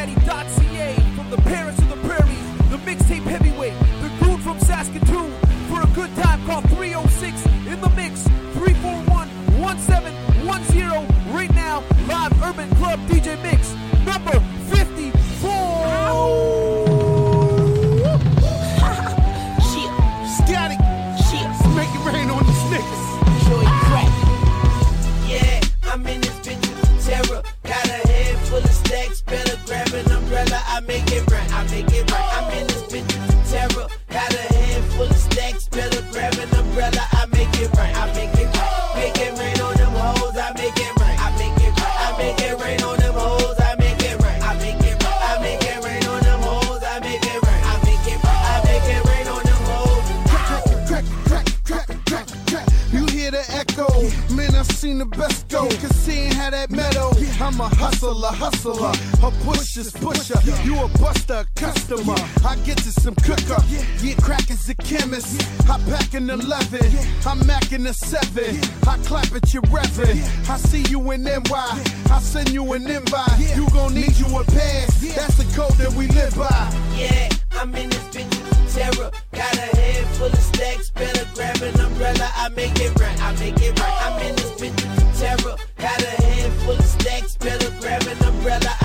daddy.ca. From the parents to the prairies, the mixtape heavyweight. I'm a hustler, hustler. A pusher's pusher. You a buster, customer. I get to some cooker. Yeah, crack is a chemist. I pack an 11. I'm macking a 7. I clap at your reverend. I see you in NY. I send you an invite. You gon' need you a pass. That's the code that we live by. Yeah, I'm in this bitch of terror. Got a head full of stacks, better grab an umbrella. I make it right, I make it right. I'm in this bitch with terror. Got a head full of stacks, better grab an umbrella.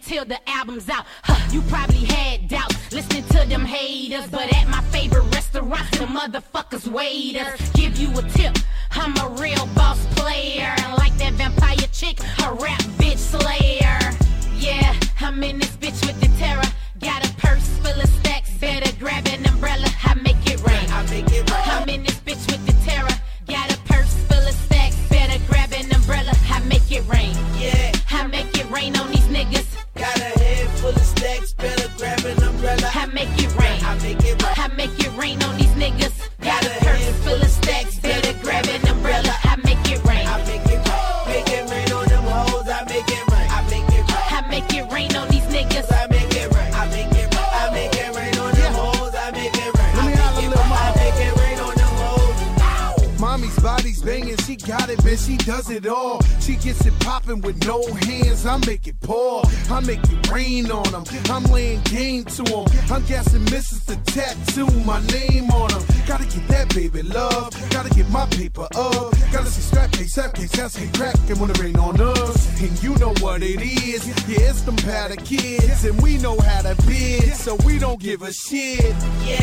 until the album's out. Huh, you probably had doubts listening to them haters, but at my favorite restaurant, the motherfuckers waiters give you a tip. I'm a real boss player, and like that vampire chick, a rap bitch slayer. Yeah, I'm in this bitch with the terror. patter kids, and we know how to bid, so we don't give a shit. Yeah.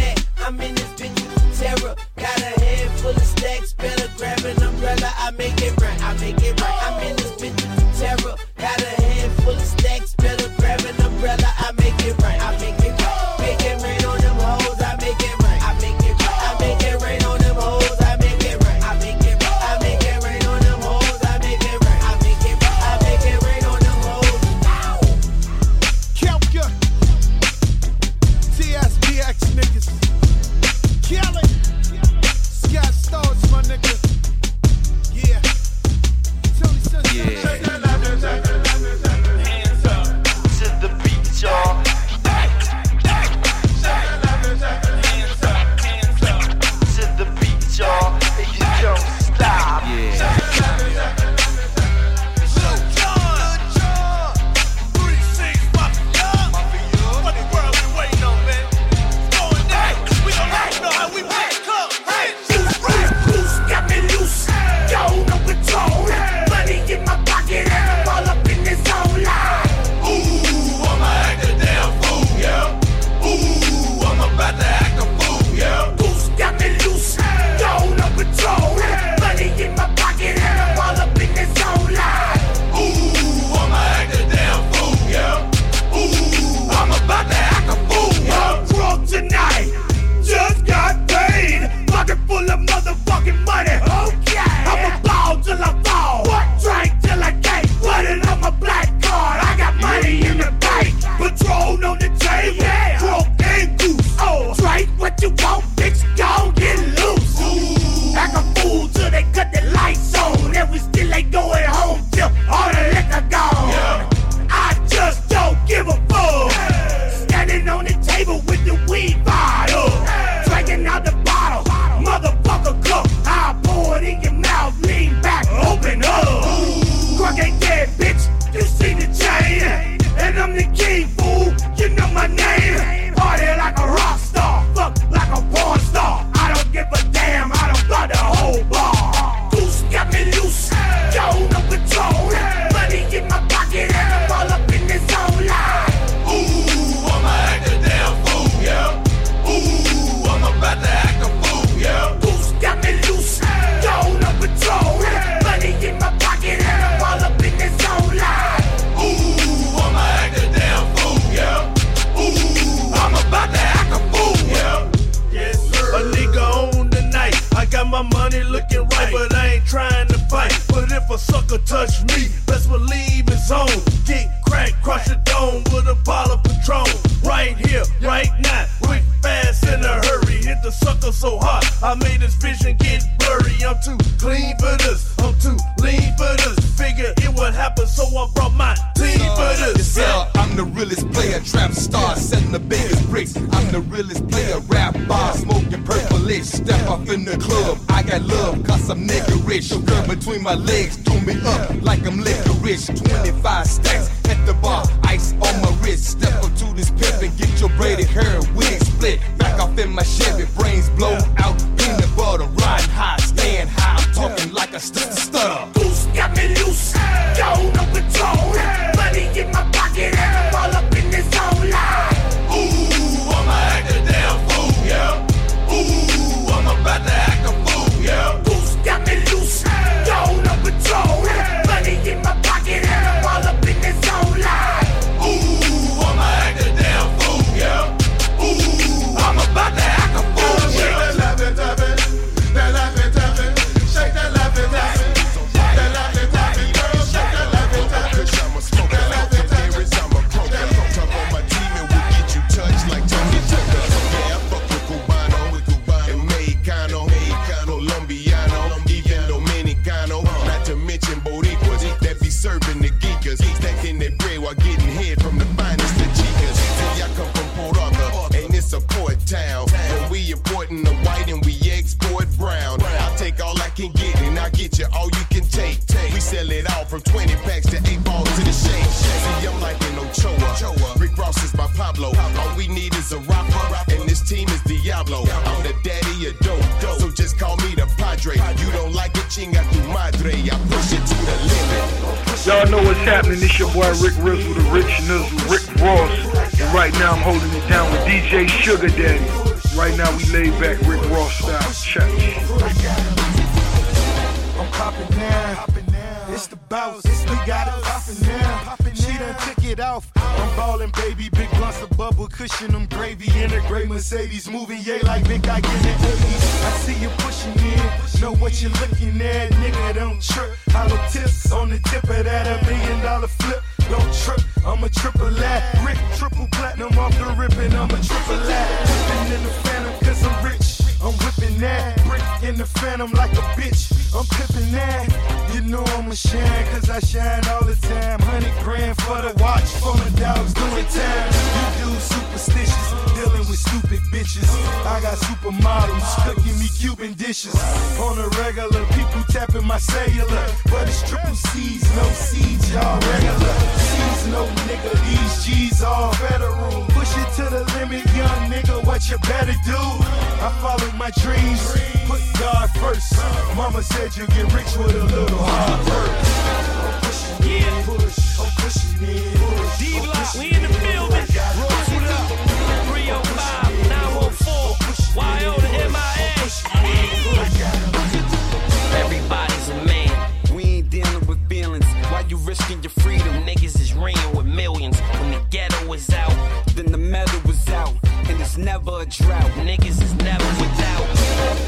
Never a drought. Niggas is never without.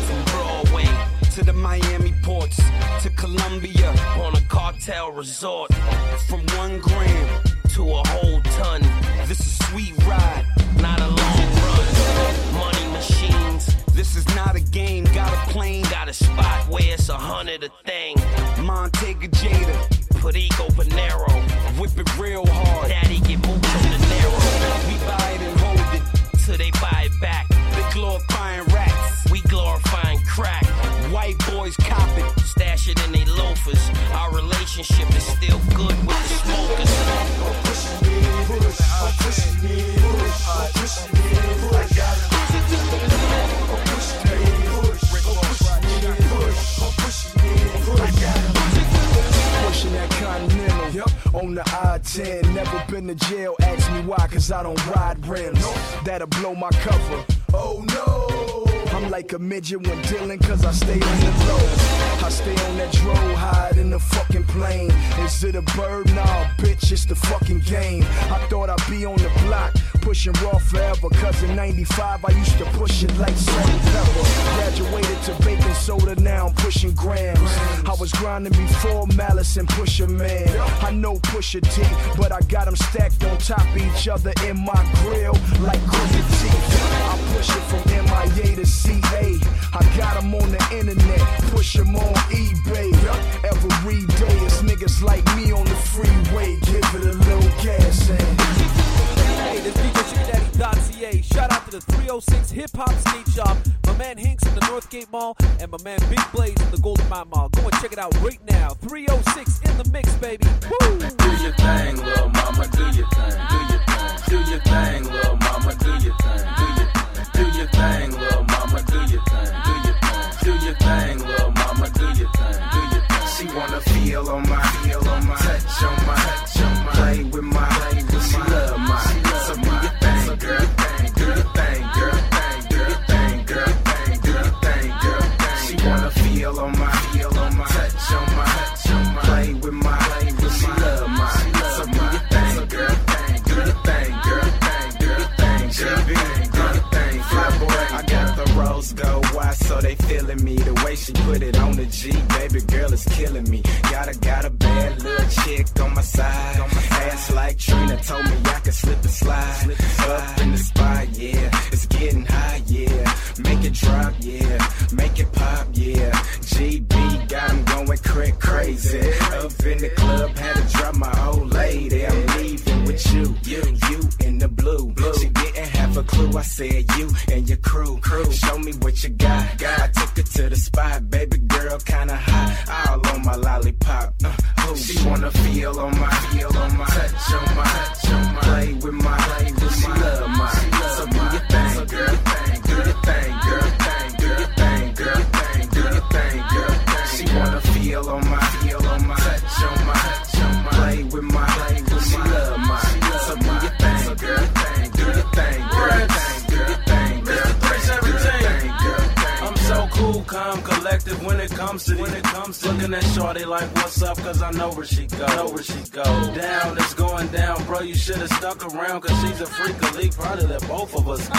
From Broadway to the Miami ports to Colombia on a cartel resort. From one gram to a whole ton. This is sweet ride, not a long run. Money machines. This is not a game. Got a plane, got a spot where it's a hundred a thing. Montego Jada, put ego Panero. Whip it real hard. Daddy get moved to the narrow till they buy it back. They glorifying rats, we glorifying crack. White boys cop it, stash it in they loafers. Our relationship is still good with the smokers. Pushing that continental yep. on the 10. Never been to jail, ask me why, cause I don't ride rims. That'll blow my cover. Oh no! I'm like a midget when dealing, cause I stay on the road. I stay on that road, hide in the fucking plane. Is it a bird? Nah, bitch, it's the fucking game. I thought I'd be on the block, pushing raw forever. Cause in 95, I used to push it like salt pepper. Graduated to baking soda, now I'm pushing grams. I was grinding before Malice and Pusher Man. I know Pusha T, but I got them stacked on top of each other in my grill like Pusher T. I push it from MIA to C. DA. I got him on the internet, push him on eBay. Every day it's niggas like me on the freeway, give it a little gas and. Hey, this DJ Daddy.ca. Shout out to the 306 Hip Hop Skate Shop, my man Hinks from the Northgate Mall, and my man Big Blaze from the Golden Mile Mall. Go and check it out right now. 306 in the mix, baby. Woo! Do your thing, little mama. Do your thing. Do your thing. Do your thing, little mama. Do your thing. Do your thing do your thing, little mama, do your thing, do your thing, do your thing, little mama, do your thing, do your thing. She wanna feel on my, feel on my, touch on my, touch on my, play with my, they feeling me the way she put it on the G, baby girl is killing me. Got a got a bad little chick on my side, on my ass like Trina told me I could slip and slide, up in the spot, yeah, it's getting high, yeah, make it drop, yeah, make it pop, yeah. GB got 'em going cra- crazy, up in the club had to drop my old lady. I'm leaving with you, you, you in the blue. She didn't have a clue. I said you and your crew, crew. Show me what you got. I took her to the spot, baby girl, kinda hot, all on my lollipop. Uh, oh, she wanna feel on my, feel on my, touch on my, touch on my, play with my, play with she love my. So do your thing, girl, do your thing, girl, do your thing, girl, do your thing, girl. She wanna feel on my, calm, collective when it comes to when it comes to looking at Shorty like what's up, cause I know where she go. Know where she go. Down, it's going down, bro. You should have stuck around, cause she's a freak elite, probably let both of us.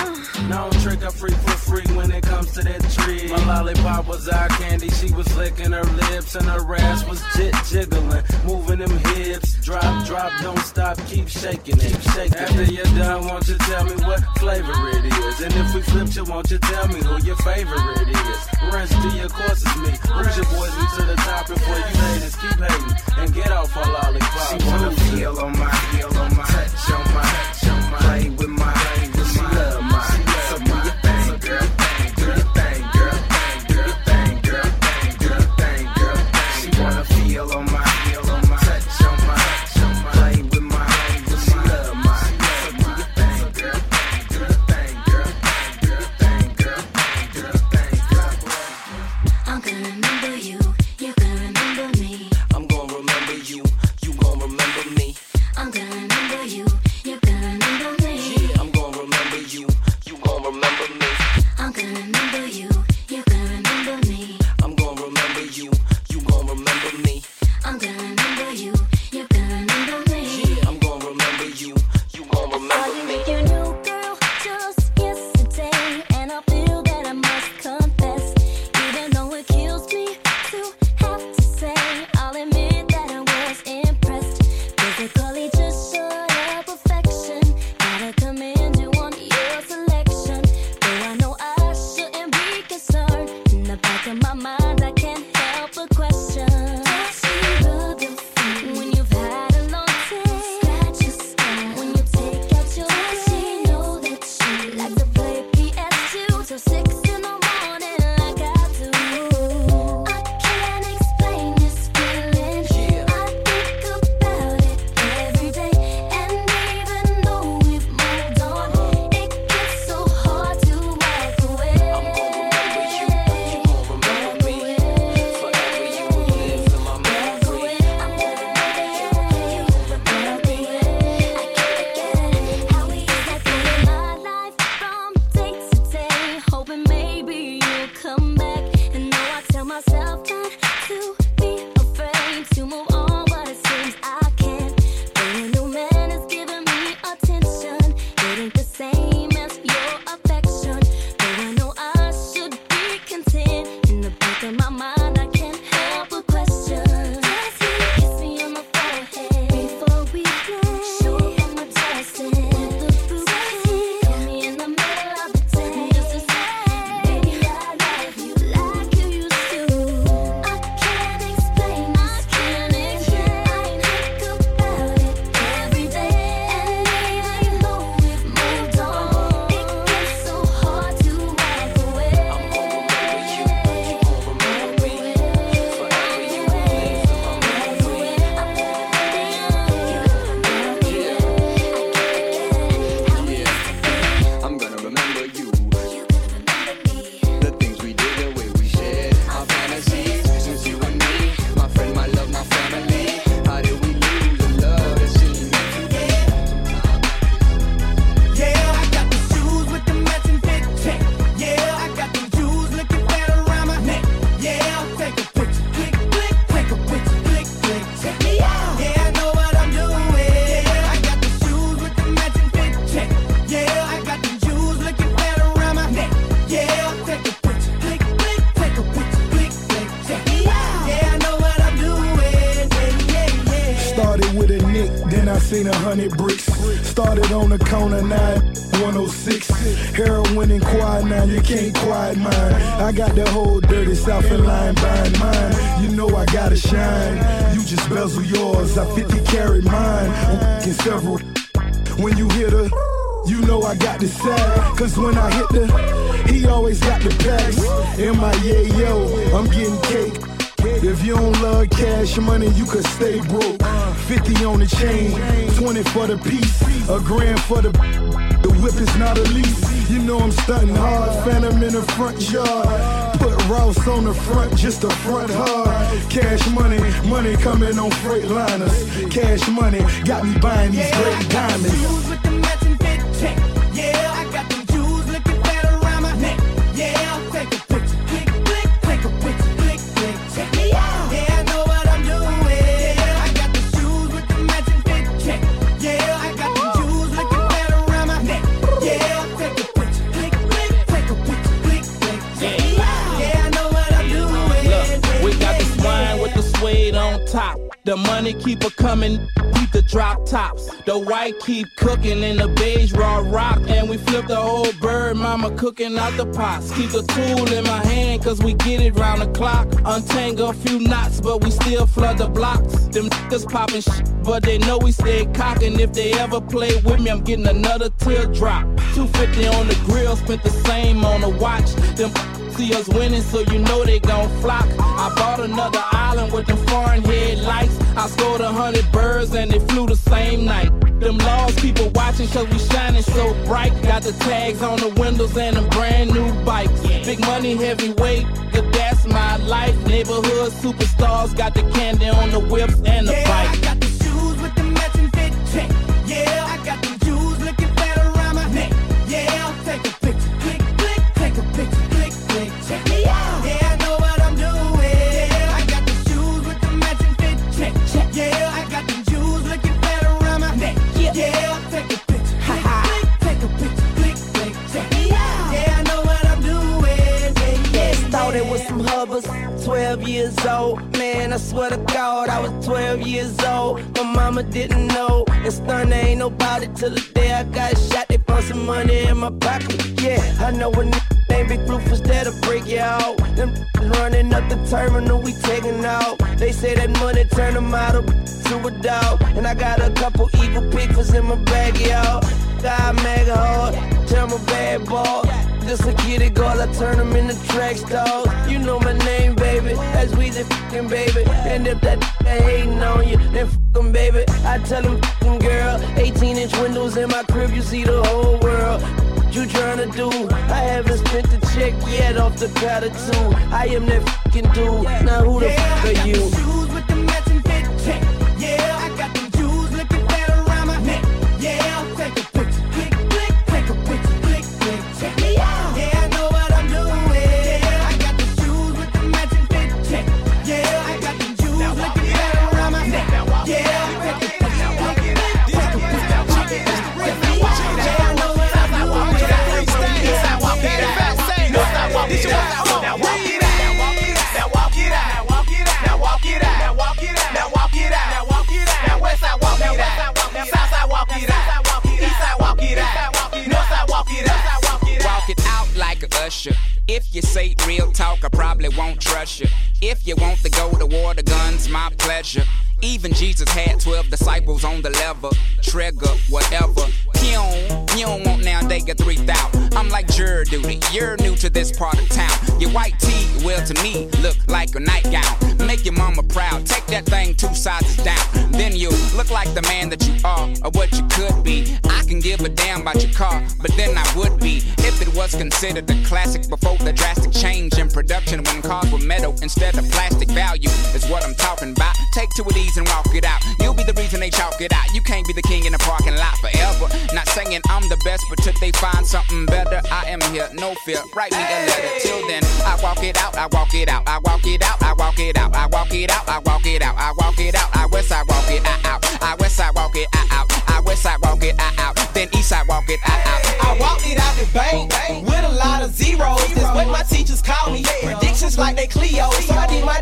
No trick, I freak for free when it comes to that tree. My lollipop was eye candy, she was licking her lips, and her ass was jit jiggling, moving them hips. Drop, drop, don't stop, keep shaking it, shaking After you're done, won't you tell me what flavor it is? And if we flip you, won't you tell me who your favorite is? Runs to your course is me. Who's your boys me to the top before you haters keep hating and get off her lollipop. She wanna feel on my, feel on my, touch on my, touch on my, play with my, seen a hundred bricks. Started on the corner, nine 106. Heroin and quiet now, you can't quiet mine. I got the whole dirty South and line buying mine. You know I gotta shine. You just bezel yours, I 50 carry mine. F***ing several. When you hit her, you know I got the sack. Cause when I hit the, he always got the packs. In my yeah, yo, I'm getting cake. If you don't love cash money, you could stay broke. 50 on the chain, 20 for the piece, a grand for the. The whip is not a lease. You know I'm stunting hard, phantom in the front yard. Put Ross on the front, just the front hard. Cash money, money coming on freight liners. Cash money got me buying these great diamonds. The money keep a coming, keep the drop tops. The white keep cooking in the beige raw rock. And we flip the whole bird, mama cooking out the pots. Keep the tool in my hand, cause we get it round the clock. Untangle a few knots, but we still flood the blocks. Them niggas popping shit, but they know we stay cocking. If they ever play with me, I'm getting another teardrop. 250 on the grill, spent the same on the watch. Them see us winning, so you know they gon' flock. I bought another island with them foreign headlights. I scored a hundred birds and they flew the same night. Them laws people watching cause we shining so bright. Got the tags on the windows and them brand new bikes. Big money, heavyweight, good that's my life. Neighborhood superstars got the candy on the whips and the Yeah, bike. I got the shoes with the matching fit check. Hubbers. 12 years old. Man, I swear to God, I was 12 years old. My mama didn't know. And stun ain't nobody till the day I got shot. They found some money in my pocket. Yeah, I know a n- named Big Rufus that'll break you out. Them running up the terminal, we taking out. They say that money turn them out of to a dog. And I got a couple evil pictures in my bag, y'all. God mega hard, tell my bad boy. Just a kitty girl, I turn them into track stars. You know my name, baby. That's Weezy fucking baby. And if that hating on you, then fuck 'em, baby. I tell them fucking girl, 18 inch windows in my crib, you see the whole world. What you tryna do? I haven't spent the check yet off the powder too. I am that fucking dude. Now who the fuck are you? You say real talk, I probably won't trust you. If you want to go to war, the gun's my pleasure. Even Jesus had 12 disciples on the lever. Trigger, whatever. Don't, you don't want now they get 3,000. I'm like juror duty. You're new to this part of town. Your white tee, well, to me, look like a nightgown. Make your mama proud. Take that thing two sizes down. Then you look like the man that you are or what you could be. I can give a damn about your car, but then I would be if it was considered a classic before the drastic change in production when cars were metal instead of plastic. Value is what I'm talking about. Take two of these and walk it out. You'll be the reason they chalk it out. You can't be the king in the parking lot forever. Not saying I'm the best, but till they find something better, I am here. No fear. Write me a letter. Till then, I walk it out. I walk it out. I walk it out. I walk it out. I walk it out. I walk it out. I walk it out. I west side walk it out. I west side walk it out. I west side walk it out. Then east side Cleo. So I did my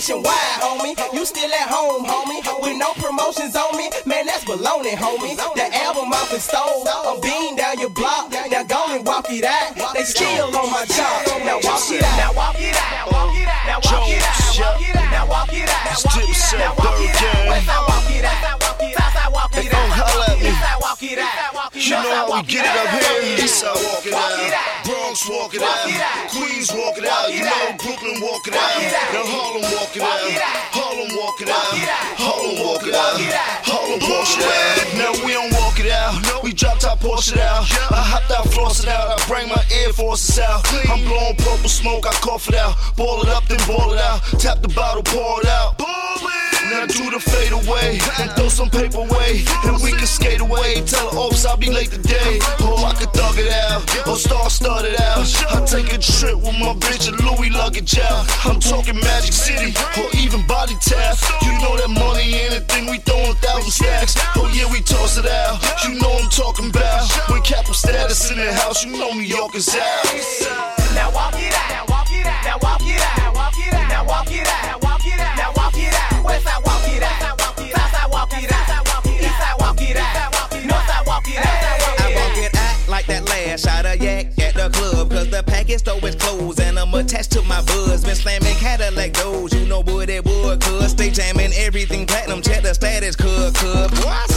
nationwide, homie. You still at home, homie. With no promotions on me, man, that's baloney, homie. The album off and stole. I'm being down your block. Now go and walk it out. They still on my job. Now walk it out. Now walk it out. Walk it out. Now walk it out. Now walk it out. Now walk it out. Now walk it out. Now walk it out. You know how we get it up here. Eastside walk it out. Bronx walk it out. Queens walk it out. You know Brooklyn walk it out. Now Harlem walk it out. Harlem walk it out. Harlem walk it out. Harlem walk it out. Now we don't walk it out. We drop top Porsche it out. I hopped out, floss it out. I bring my Air Forces out. I'm blowing purple smoke. I cough it out. Ball it up, then ball it out. Tap the bottle, pour it out. Now do the fade away and throw some paper away, and we can skate away. Tell the ops I'll be late today. Oh, I can thug it out. Oh, star started out. I take a trip with my bitch and Louis luggage out. I'm talking Magic City or even Body Tap. You know that money, anything we throw a thousand stacks. Oh yeah, we toss it out. You know I'm talking about when capital status in the house. You know New York is out. Now walk it out. Now walk it out. Now walk it out. Now walk it out. Now walk it out. Now walk it out. Shot of yak at the club, cause the package store is closed. And I'm attached to my buzz. Been slamming Cadillac those, you know what it would, cuz. Stay jamming everything platinum, check the status, cuz, cuz.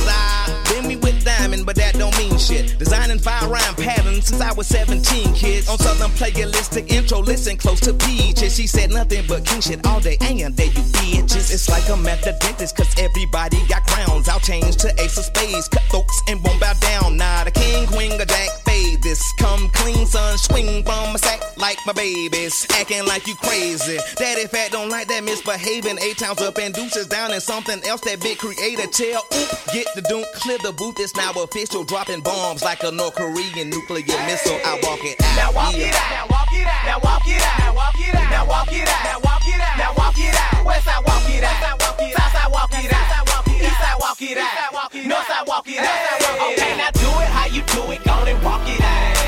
Fire rhyme patterns since I was 17, kids. On Southern playalistic intro, listen close to peaches. She said nothing but king shit all day. And there you bitches. It's like I'm at the dentist, cause everybody got crowns. I'll change to ace of spades, cut throats and won't bow down. Nah, the king, queen, or jack fade this. Come clean, son, swing from a sack my babies. Acting like you crazy. Daddy fat don't like that misbehaving. Eight towns up and deuces down and something else that big creator tell. Oop, get the doom, clear the booth. It's now official. Dropping bombs like a North Korean nuclear missile. I walk it out. Now walk yeah. it out. Now walk it out. Now walk it out. Now walk it out. Now walk it out. Now walk it out. Now walk it out. Westside walk it out. Southside walk it out. Eastside walk it out. Northside walk it out. Okay, now do it how you do it. Go and walk it out.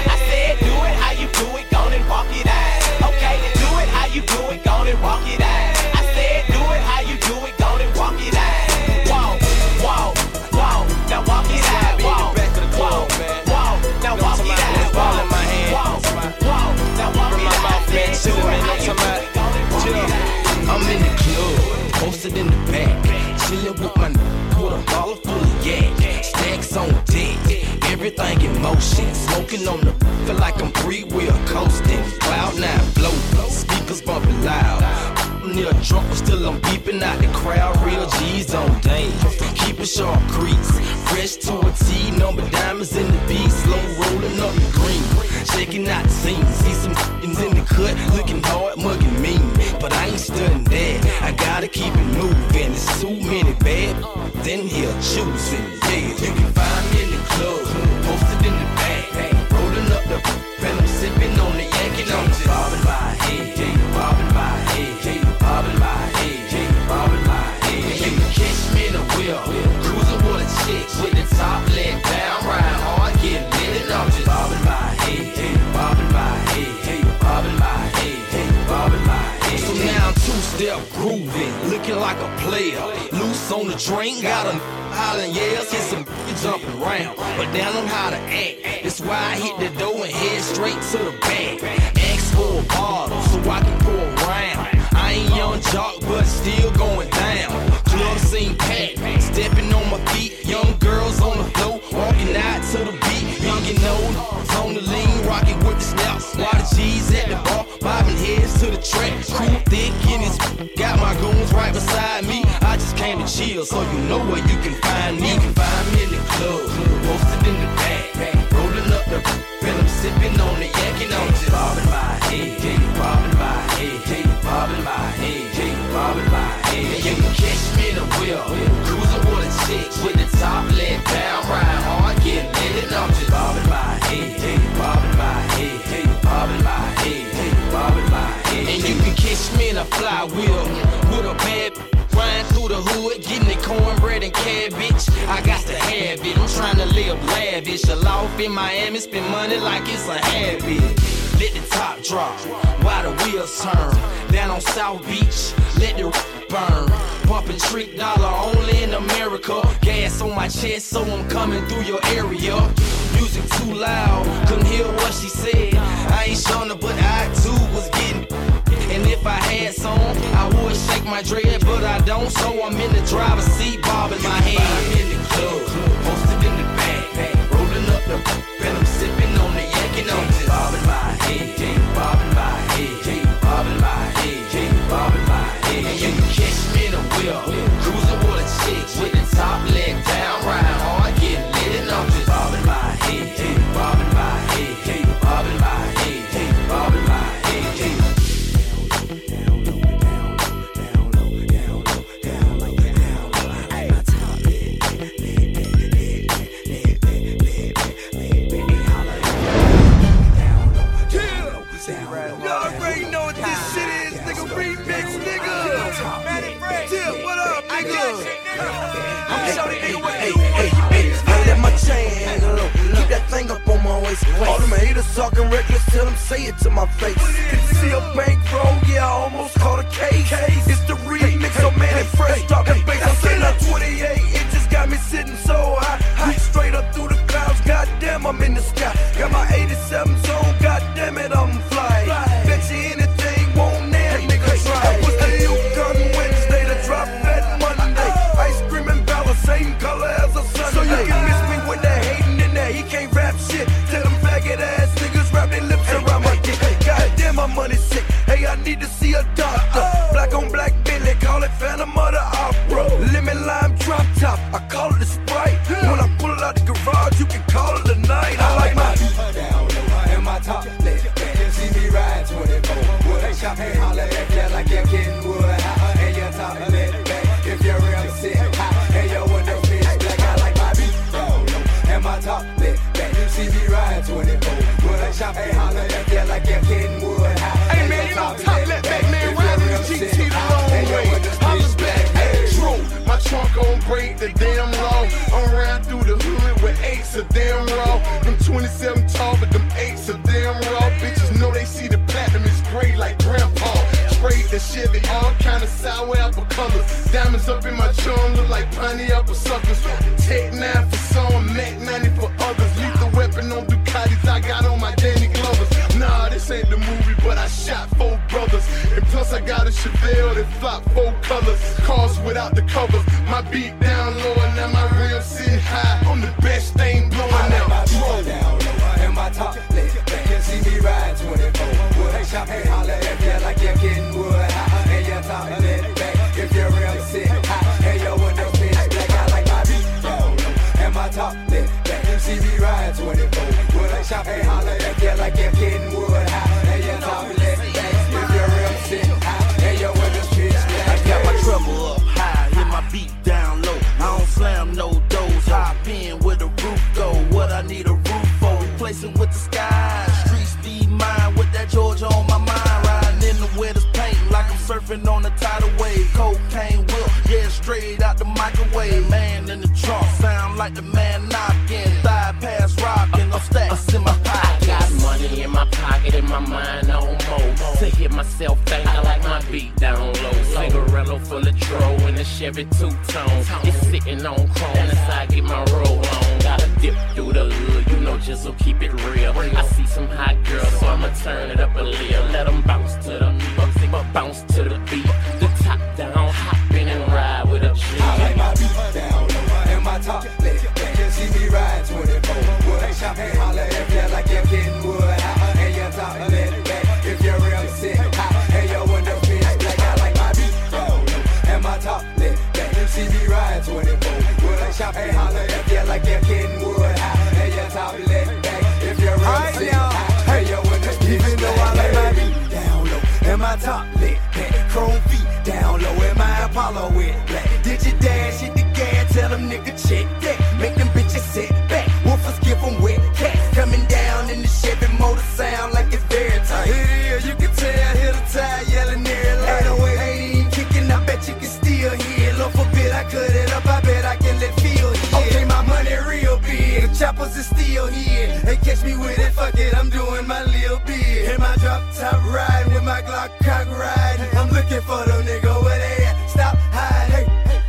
Everything in motion, smoking on the feel like I'm free wheel coasting, cloud nine blow, speakers bumping loud. Near drunk, but still I'm beeping out the crowd. Real G's on dame. Keep it sharp crease. Fresh to a T, number diamonds in the B. Slow rolling up the green. Checking out the scene. See some in the cut, looking hard, mugging mean. But I ain't studying that. I gotta keep it moving. It's too many bad in here choosing. Yeah, you can find me in the club, posted drink, got a hollering yells, hit some jumping around, but don't know how to act. That's why I hit the door and head straight to the back. Ask for a bottle so I can go around. I ain't Yung Joc, but still going down. Club scene packed, stepping on my feet. Young girls on the floor, walking out to the beat. Young and old, on the lean, rocking with the snap. While the G's at the bar, bobbing heads to the track. Crew thick in his, got my goons right beside me. Chill, so you know where you can find me. You can find me in the club, lavish. A loft in Miami, spend money like it's a habit. Let the top drop. While the wheels turn. Down on South Beach, let the burn. Pumping trick dollar only in America. Gas on my chest, so I'm coming through your area. Music too loud, couldn't hear what she said. I ain't her, but I too was getting. And if I had some, I would shake my dread, but I don't. So I'm in the driver's seat, bobbing my head. I'm in the club, the my head, bobbing my head, bobbing my head, bobbing my head. And you catch me in a wheel, cruising with a chick Talking reckless, tell them say it to my face. Can you see a bankroll? Yeah, I almost caught a case. It's the remix, so man, it fresh talking bass. I said that 28, it just got me sitting so high. Reach straight up through the clouds, goddamn, I'm in the sky. Got my 87 zone, Diamonds up in my charm, look like piney apple suckers. Tech 9 for some, Mac 90 for others. Lethal weapon on Ducatis, I got on my Danny Glovers. Nah, this ain't the movie, but I shot four brothers. And plus I got a Chevelle that flop four colors. Cars without the covers. My beat down low and now my rims sitting high. Like you're kidding wood high and your top lit back. If you're real sick, high and your window black. I got my treble up high, hit my beat down low. I don't slam no doors, hop in with a roof go. What I need a roof for, replace it with the sky. Streets be mine with that Georgia on my mind. Riding in the wettest paint like I'm surfing on a tidal wave. Cocaine whip, yeah, straight out the microwave. Man in the trunk, sound like the man knocking. In my mind on mo. To hear myself think, I like my beat down low. Cigarello full of dro in a Chevy two tone. It's sitting on chrome, that's how I get my roll on. Gotta dip through the hood, you know, just so keep it real. I see some hot girls, so I'ma turn it up a little. Let them bounce to the beat, but bounce to the beat. The top down, hop in and ride with a G. I like my beat down low and my top lit Can see me ride 24. Would they shop and holler at you like you're kidding wood like you're kidding wood high and your top lit back. If you're real sick, your window pitch Even though I like my beat down low and my top lit back, chrome feet down low and my Apollo with black. Did you dash hit the gas? Tell them nigga check rappers is still here. They catch me with it, fuck it, I'm doing my little bit. In my drop top ride, with my Glock cock ride. I'm looking for the nigga, where they at? Stop, hide, hey. hey.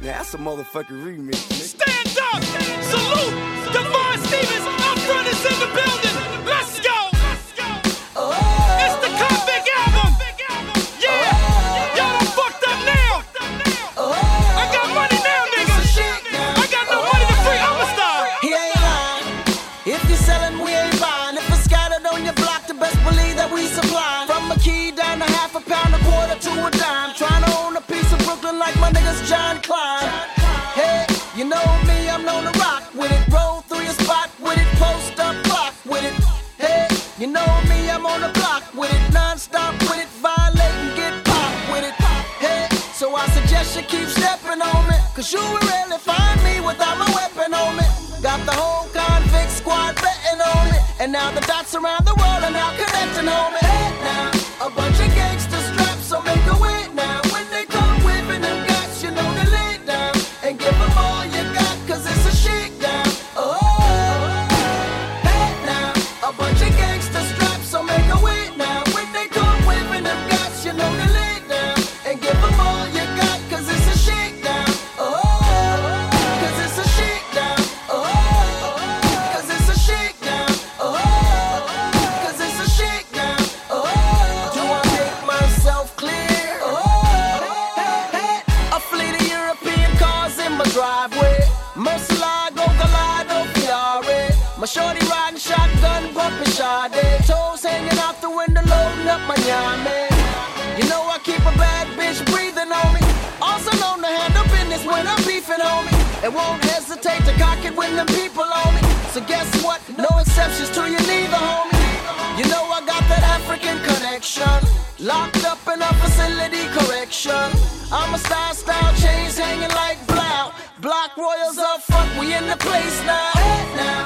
Now that's a motherfucking remix. Nigga. Stand up, salute, Devon Stevens, out front is in the building. Let's go. And now the dots around the world are now connecting, homie. Locked up in a facility correction. I'm a star, style chains hanging like blow. Block royals up, fuck, we in the place now. Hey, now.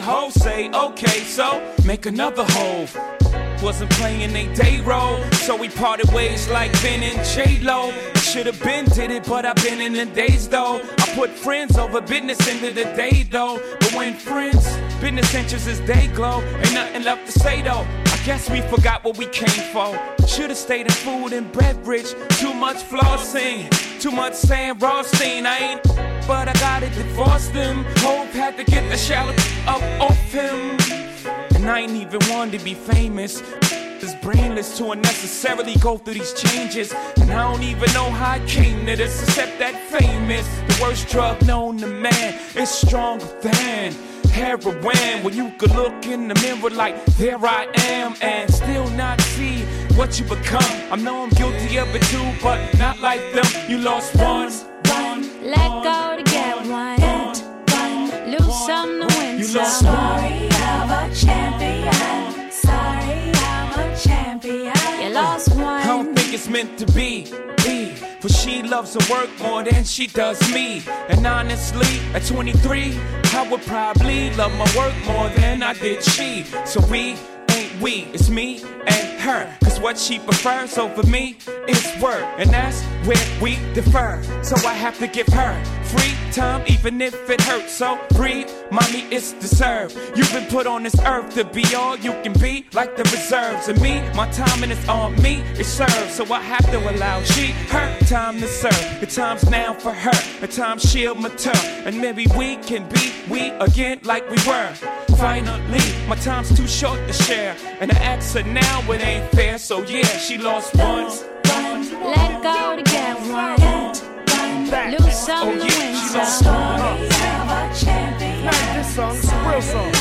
Hole. Say, okay, so make another hole. Wasn't playing they day role, so we parted ways like Ben and J Lo. Should've been did it, but I've been in the days though. I put friends over business into the day though. But when friends, business interests is day glow, ain't nothing left to say though. I guess we forgot what we came for. Should've stayed in food and beverage. Too much flossing, too much saying Rothstein. I ain't, but I gotta divorce them. Hope had to get the shallow up off him. And I ain't even want to be famous. It's brainless to unnecessarily go through these changes. And I don't even know how I came to this, except that famous. The worst drug known to man is stronger than heroin. When you could look in the mirror like, there I am, and still not see what you become. I know I'm guilty of it too, but not like them. You lost one. Let go to get one. Lose some to win You some. lost Story of a champion. Sorry, I'm a champion. You lost one. I don't think it's meant to be. be. For she loves her work more than she does me. And honestly, at 23, I would probably love my work more than I did she. So we ain't we, it's me and her. Cause what she prefers over me is work. And that's where we defer. So I have to give her free time, even if it hurts. So breathe, mommy, it's deserved. You've been put on this earth to be all you can be, like the reserves. And me, my time and it's on me, it serves. So I have to allow she, her time to serve. The time's now for her, the time she'll mature. And maybe we can be we again like we were. Finally, my time's too short to share. And I ask her now, it ain't fair. So yeah, she lost once. Let go to get one. Lose some Oh, to yeah, win she some. lost one. Story of a champion. Not this song, it's a real song.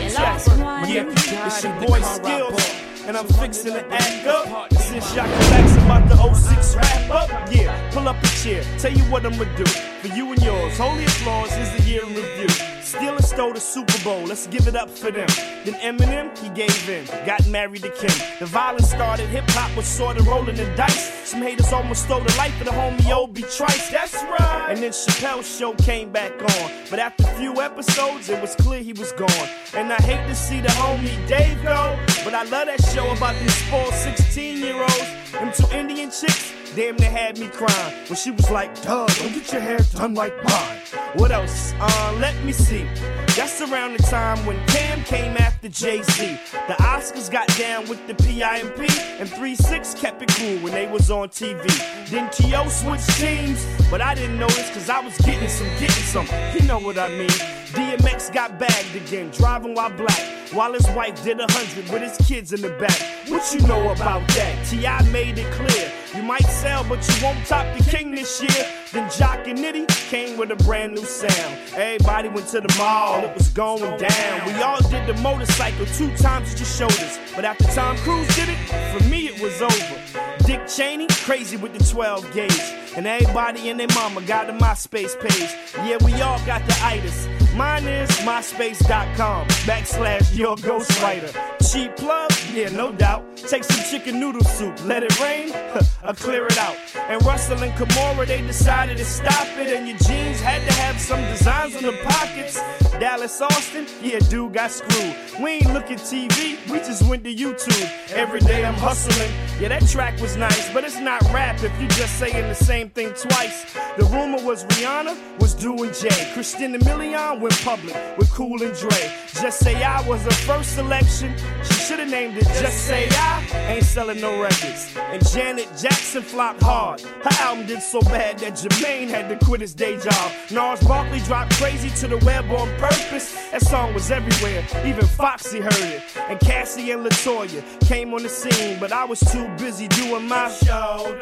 You lost one. Yeah, it's your boy Skills, and I'm fixing to act up. Since y'all relax about the 06 wrap up, yeah, pull up a chair, tell you what I'ma do. For you and yours, holy applause is the year in review. Steelers stole the Super Bowl, let's give it up for them. Then Eminem, he gave in, got married to Kim. The violence started, hip hop was sorta rolling the dice. Some haters almost stole the life of the homie Obi Trice, that's right. And then Chappelle's show came back on. But after a few episodes, it was clear he was gone. And I hate to see the homie Dave go, but I love that show about these spoiled 16 year olds. Them two Indian chicks, damn, they had me crying. When she was like, duh, don't get your hair done like mine. What else? Uh, let me see. That's around the time when Cam came after Jay Z. The Oscars got down with the PIMP, and 3 6 kept it cool when they was on TV. Then T.O. switched teams, but I didn't notice because I was getting some, getting some. You know what I mean? DMX got bagged again, driving while black, while his wife did a hundred with his kids in the back. What you know about that? T.I. made it clear. You might sell, but you won't top the king this year. Then Joc and Nitty came with a brand new sound. Everybody went to the mall, it was going down. We all did the motorcycle two times at your shoulders. But after Tom Cruise did it, for me it was over. Dick Cheney, crazy with the 12 gauge. And everybody and their mama got a MySpace page. Yeah, we all got the itis. Mine is myspace.com backslash your ghostwriter. Cheap plug? Yeah, no doubt. Take some chicken noodle soup, let it rain, I'll clear it out. And Russell and Kimora, they decided to stop it. And your jeans had to have some designs on the pockets. Dallas Austin, yeah, dude got screwed. We ain't look at TV, we just went to YouTube. Every day I'm hustling. Yeah, that track was nice, but it's not rap if you just saying the same thing twice. The rumor was Rihanna was doing Jay. Christina Milian went public with Cool and Dre. Just say I was her first selection. She should have named it Just Say I. Ain't selling no records. And Janet Jackson flopped hard. Her album did so bad that Jermaine had to quit his day job. Gnarls Barkley dropped crazy to the web on purpose. That song was everywhere. Even Foxy heard it. And Cassie and LeToya came on the scene, but I was too busy doing my show.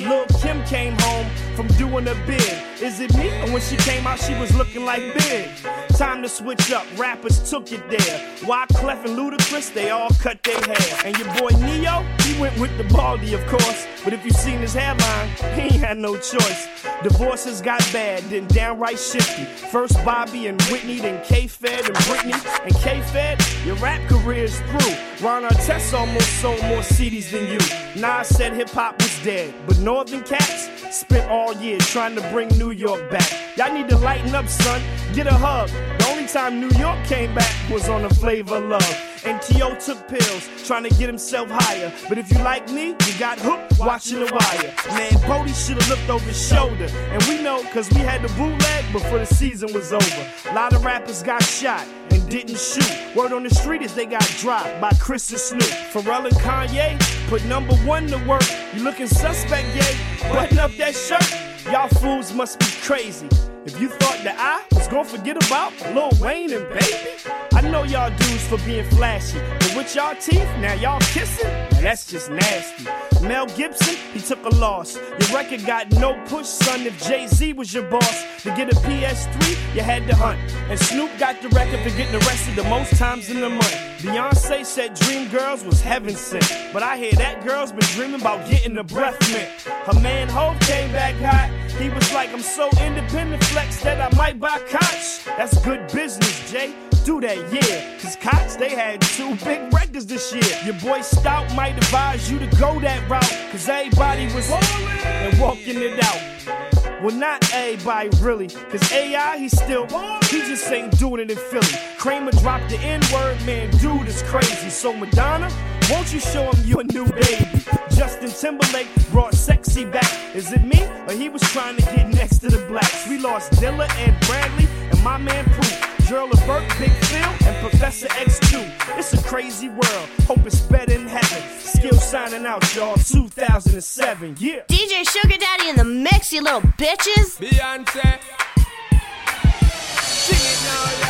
Lil Kim came home from doing a bid. Is it me? Or when she came out, she was looking like big. Time to switch up. Rappers took it there. Wyclef and Ludacris? They all cut their hair. And your boy Ne-Yo, he went with the baldy, of course. But if you seen his hairline, he ain't had no choice. Divorces got bad, then downright shifty. First Bobby and Whitney, then K-Fed and Britney. And K-Fed, your rap career's through. Ron Artest almost sold more CDs than you. Nas said hip hop was dead, but Northern Cats spent all year trying to bring New York back. Y'all need to lighten up, son. Get a hug. The only time New York came back was on the flavor love. And T.O. took pills, trying to get himself higher. But if you like me, you got hooked watching the wire. Man, Bodie should have looked over his shoulder. And we know, cause we had the bootleg before the season was over. A lot of rappers got shot didn't shoot. Word on the street is they got dropped by Chris and Snoop. Pharrell and Kanye put number one to work. You looking suspect, yay? Button up that shirt. Y'all fools must be crazy. If you thought that I was gonna forget about Lil Wayne and Baby, I know y'all dudes for being flashy, but with y'all teeth, now y'all kissing? Now that's just nasty. Mel Gibson, he took a loss. Your record got no push, son. If Jay Z was your boss, to get a PS3, you had to hunt. And Snoop got the record for getting arrested the most times in the month. Beyonce said Dream Girls was heaven sent, but I hear that girl's been dreaming about getting the breath mint. Her man Hov came back hot. He was like, I'm so independent flex that I might buy Koch. That's good business, Jay. Do that, yeah. Cause Koch, they had two big records this year. Your boy Stout might advise you to go that route. Cause everybody was and walking it out. Well, not everybody really, cause AI, he still, he just ain't doing it in Philly. Kramer dropped the N word, man, dude is crazy. So, Madonna, won't you show him your new baby? Justin Timberlake brought sexy back. Is it me, or he was trying to get next to the blacks? We lost Dilla and Bradley, and my man Proof. Gerald Levert, Big Phil, and Professor X2. It's a crazy world. Hope it's better in heaven. Still signing out, y'all. 2007, yeah. DJ Sugar Daddy in the mix, you little bitches. Beyonce. Sing it now, yeah.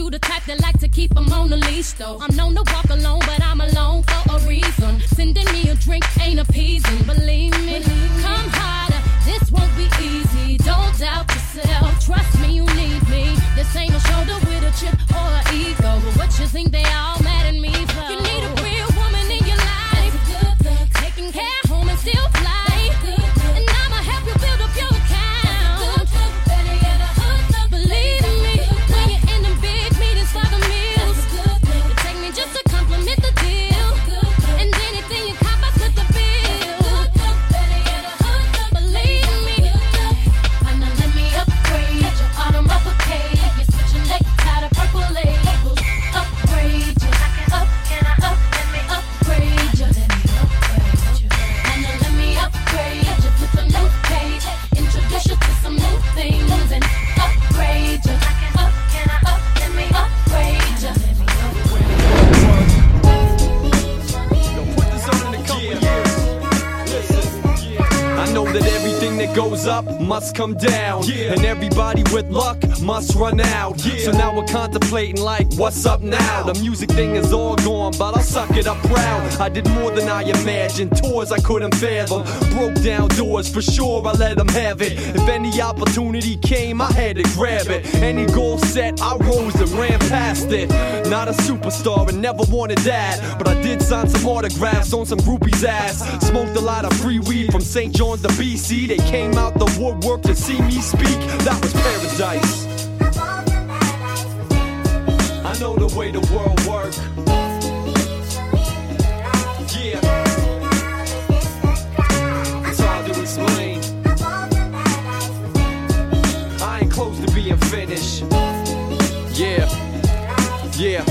True, the type that like to keep 'em on the leash, though. I'm known to walk alone, but I'm alone for a reason. Sending me a drink ain't appeasing, believe me. Come harder, come down. And everybody with must run out. So now we're contemplating like, what's up now? The music thing is all gone, but I'll suck it up proud. I did more than I imagined. Tours I couldn't fathom. Broke down doors for sure, I let them have it. If any opportunity came, I had to grab it. Any goal set, I rose and ran past it. Not a superstar and never wanted that. But I did sign some autographs on some groupies' ass. Smoked a lot of free weed from St. John's to BC. They came out the woodwork to see me speak. That was paradise. Know the way the world works. Yeah. It's hard to explain. I ain't close to being finished. Yeah. Yeah.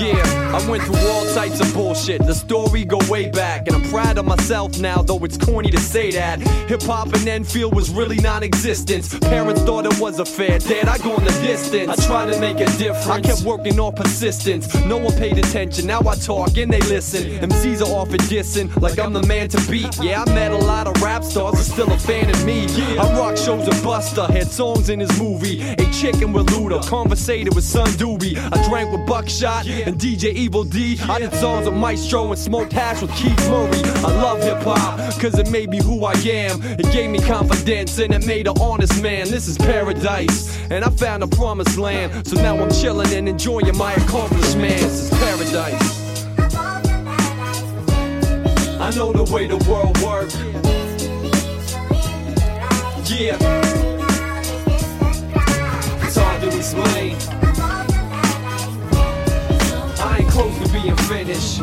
Yeah, I went through all types of bullshit. The story go way back, and I'm proud of myself now, though it's corny to say that. Hip hop in Enfield was really non-existent. Parents thought it was a fair dad. I go in the distance. I tried to make a difference. I kept working on persistence. No one paid attention. Now I talk and they listen. MCs are often dissing like I'm the man to beat. Yeah, I met a lot of rap stars, are still a fan of me. I rock shows with Buster, had songs in his movie. Ate chicken with Luda, conversated with Sun Doobie. I drank with Buckshot and DJ Evil D. I did songs with Maestro and smoked hash with Keith Murray. I love hip hop, cause it made me who I am. It gave me confidence and it made an honest man. This is paradise, and I found a promised land. So now I'm chilling and enjoying my accomplishments. This is paradise. I know the way the world works. Yeah. It's hard to explain. Being finished.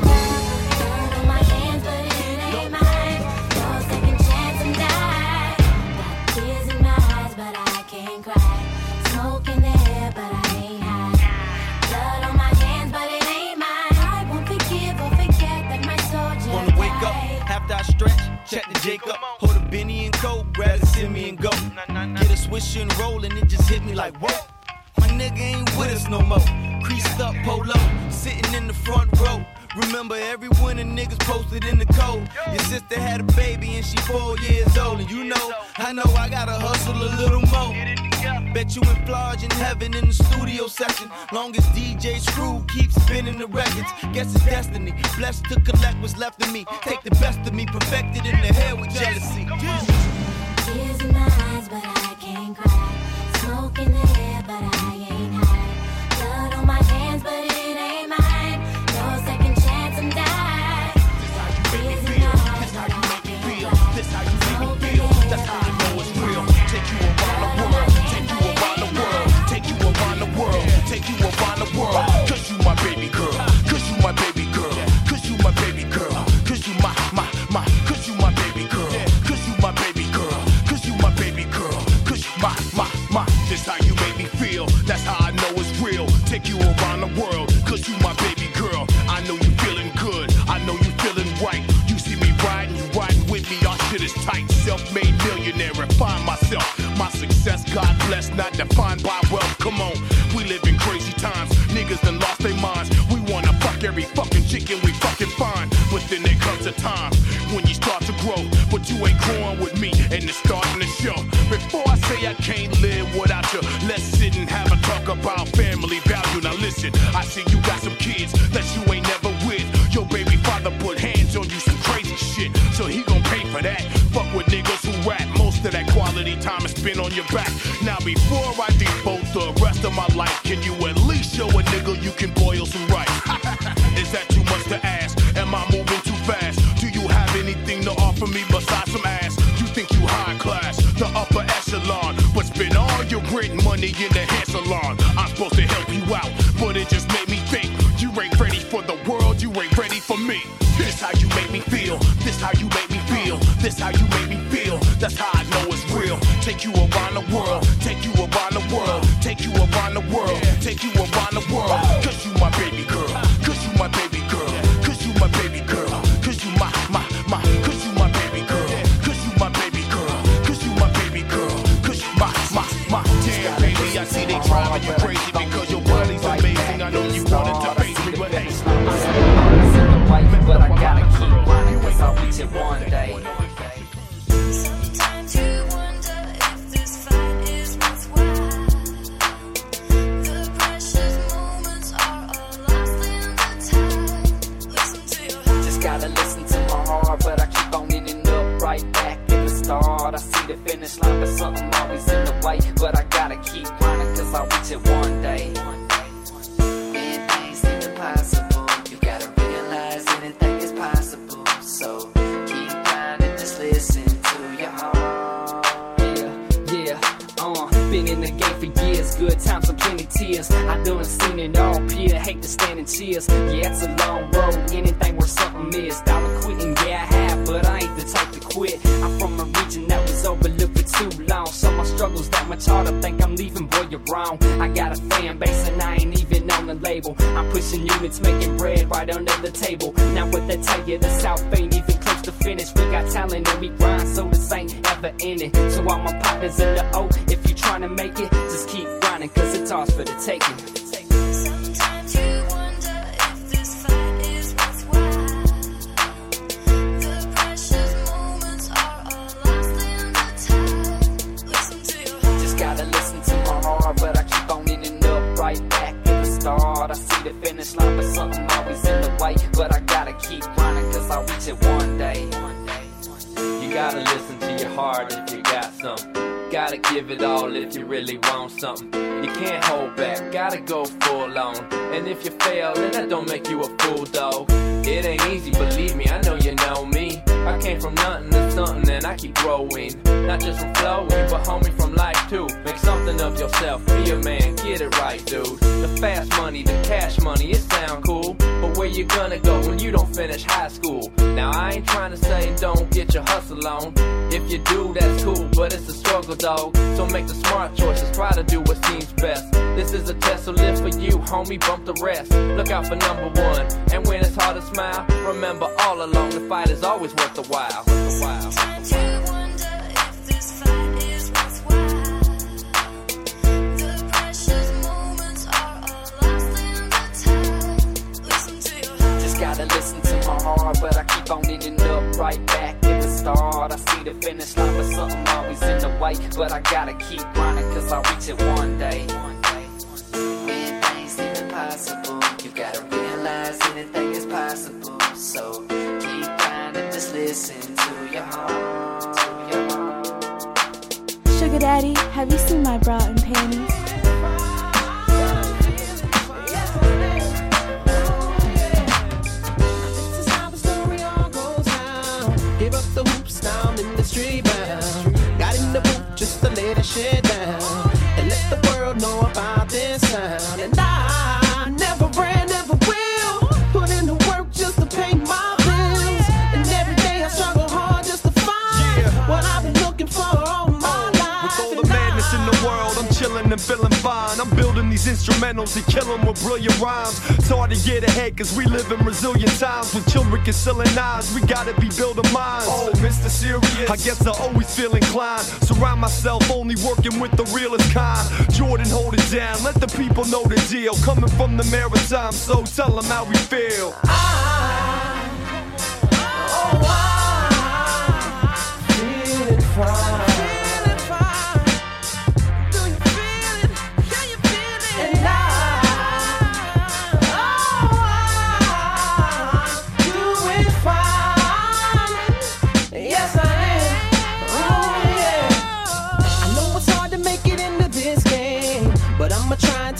Wanna wake up after I stretch, check the Jacob, hold a Benny and Coke, grab the Simi and go. Get a swish and roll and it just hit me like what? My nigga ain't with us no more. Creased up polo, sitting in the front row. Remember every winter niggas posted in the code. Your sister had a baby and she four years old. And you know, I know I gotta hustle a little more. Bet you in Florida in heaven in the studio session. Long as DJ Screw keeps spinning the records. Guess it's destiny. Blessed to collect what's left of me. Take the best of me, perfected in the head with jealousy. Tears in my eyes, but I can't cry. Smoke in the air, but I world. Cause you my baby girl. Cause you my baby girl. Cause you my baby girl. Cause you my, my, my. Cause you my baby girl. Cause you my baby girl. Cause you my baby girl. Cause you my, my, my. This how you make me feel. That's how I know it's real. Take you around the world. Cause you my baby girl. I know you feeling good. I know you feeling right. You see me riding, you riding with me. Our shit is tight. Self-made millionaire. Refine myself. My success, God bless, not defined by wealth. Come on, Niggas done lost their minds. We wanna fuck every fucking chicken we fucking find. But then there comes a time when you start to grow. But you ain't growing with me, and it's starting to show. Before I say I can't live without you, let's sit and have a talk about family value. Now listen, I see you got some kids that you ain't never with. Your baby father put hands on you, some crazy shit. So he gon' pay for that. Fuck with niggas who rap. Most of that quality time is spent on your back. Now before I devote the rest of my life, can you nigga you can boil some rice? is that too much to ask? Am I moving too fast? Do you have anything to offer me besides some ass? You think you high class, the upper echelon, but spend all your rent money in the got something. Gotta give it all if you really want something. You can't hold back, gotta go full on. And if you fail, then that don't make you a fool, dog. It ain't easy, believe me, I know you know me. I came from nothing to something and I keep growing. Not just from flowing, but homie from life too. Make something of yourself, be a man, get it right, dude. The fast money, the cash money, it sound cool. But where you gonna go when you don't finish high school? Now I ain't trying to say don't get your hustle on. If you do, that's cool, but it's a struggle, dog. So make the smart choices, try to do what seems best. This is a test, so live for you, homie, bump the rest. Look out for number one, and when it's hard to smile, remember all along the fight is always worth the while. Worth the while. Heart, but I keep on ending up right back at the start. I see the finish line, but something always in the way. But I gotta keep grinding, cause I'll reach it one day. Anything seems impossible. You gotta realize anything is possible. So keep grinding, just listen. To your heart. Sugar Daddy, have you seen my bra and panties? Lay the shit down and let the world know about this sound. And I feeling fine. I'm building these instrumentals and killing with brilliant rhymes. It's hard to get ahead cause we live in resilient times. With children concealing eyes, we gotta be building minds. Oh, Mr. Serious. I guess I always feel inclined. Surround myself only working with the realest kind. Jordan, hold it down. Let the people know the deal. Coming from the maritime, so tell them how we feel. Ah, oh, I, oh, Feeling fine. And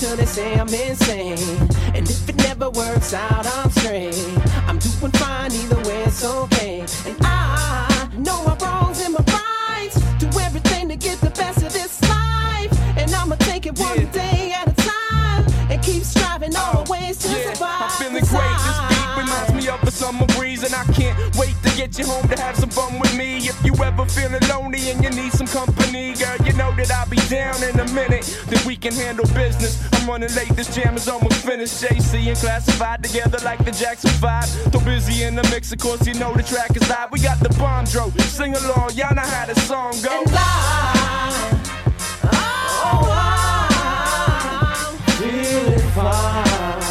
until they say I'm insane. And if it never works out, I'm straight. I'm doing fine either way, it's okay. And I know my wrongs and my rights. Do everything to get the best of this life. And I'ma take it one day at a time. And keep striving uh, always to Yeah, survive. I'm feeling great. This beat reminds me of a summer breeze, and I can't wait to get you home to have some fun with me. If you ever feeling lonely and you need some company, down in a minute. Then we can handle business. I'm running late, this jam is almost finished. JC and classified together like the Jackson 5. Too busy in the mix, of course, you know the track is live. We got the bomb dro. Sing along, y'all know how the song go. Oh, Feeling fine.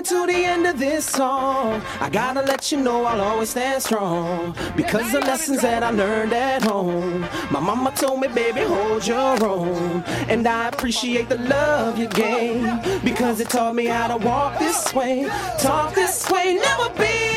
Coming to the end of this song. I gotta let you know I'll always stand strong. Because the lessons that I learned at home. My mama told me, baby, hold your own. And I appreciate the love you gave. Because it taught me how to walk this way, talk this way, never be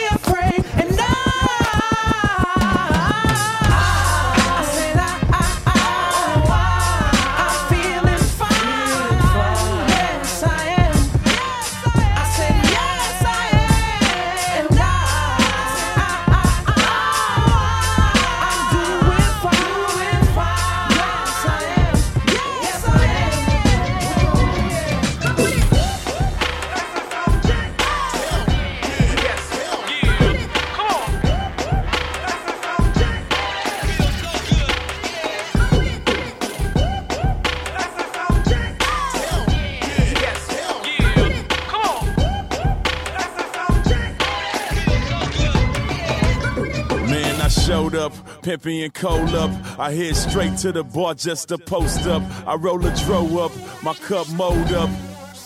Showed up, pimping and cold up. I head straight to the bar just to post up. I roll a dro up, my cup mold up.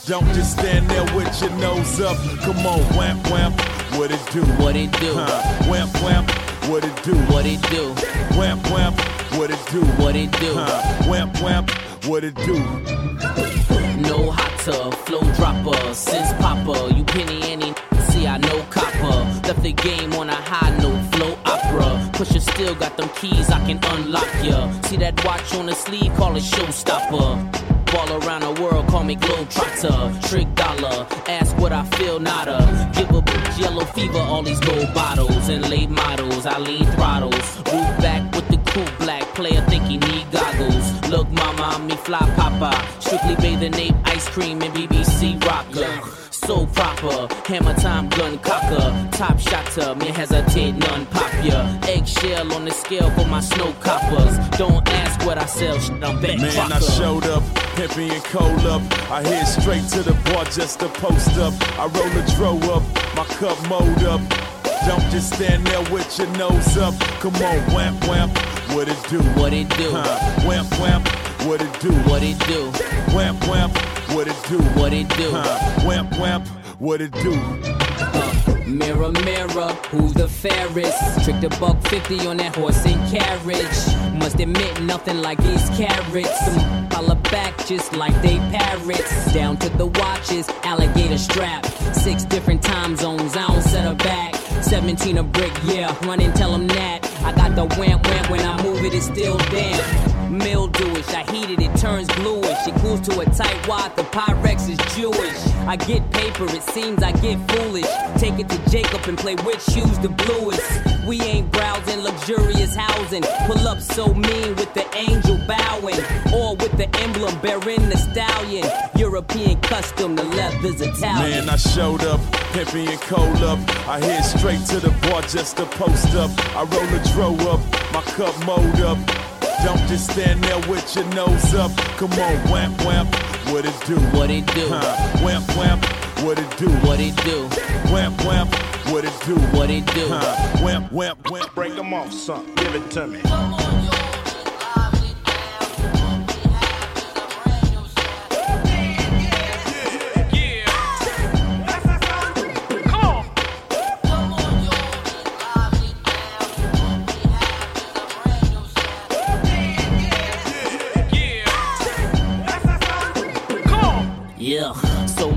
Don't just stand there with your nose up. Come on, wham wham, what it do? What it do? Huh. Wham wham, what it do? What it do? Wham wham, what it do? What it do? Huh. Wham wham, what it do? No hotter, flow dropper, since Papa, you penny any the game on a high note, flow opera. Pusha still got them keys, I can unlock ya. See that watch on the sleeve, call it showstopper. Ball around the world, call me Globetrotter. Trick dollar, ask what I feel, nada. Give a bitch yellow fever, all these gold bottles and late models. I lean throttles, move back with the cool black player, think he need goggles. Look, mama, me fly papa. Strictly bathing ape, ice cream, and BBC rocker. So proper, hammer time gun cocker. Top shotter, me hesitate, none pop ya. Eggshell on the scale for my snow coppers. Don't ask what I sell, shit, I'm back Man, I showed up, pimping and cold up. I head straight to the bar just to post up. I roll a dro up, my cup mold up. Don't just stand there with your nose up. Come on, wham wham, what it do? What it do? Huh. Wham wham, what it do? What it do? Wham wham, what it do? What it do? Huh. Wham wham, what it do? Mirror, mirror, who's the fairest? Trick the buck 50 on that horse and carriage. Must admit, nothing like these carrots. Some holler back just like they parrots. Down to the watches, alligator strap. Six different time zones, I don't set her back. 17 a brick, yeah, run and tell them that. I got the wham wham when I move it, it's still damp. Mildewish, I heat it, it turns bluish. It cools to a tight wad, the Pyrex is Jewish. I get paper, it seems I get foolish. Take it to Jacob and play which shoes the bluest. We ain't browsing luxurious housing. Pull up so mean with the angel bowing. Or with the emblem bearing the stallion. European custom, the leather's Italian. Man, I showed up, pimping and cold up. I head straight to the bar just to post up. I roll a dro up, my cup mold up. Don't just stand there with your nose up. Come on, wham wham, what it do? What it do? Huh. Wham wham, what it do? What it do? Wham wham, what it do? What it do? Huh. Wham wham wham. Break them off, son. Give it to me.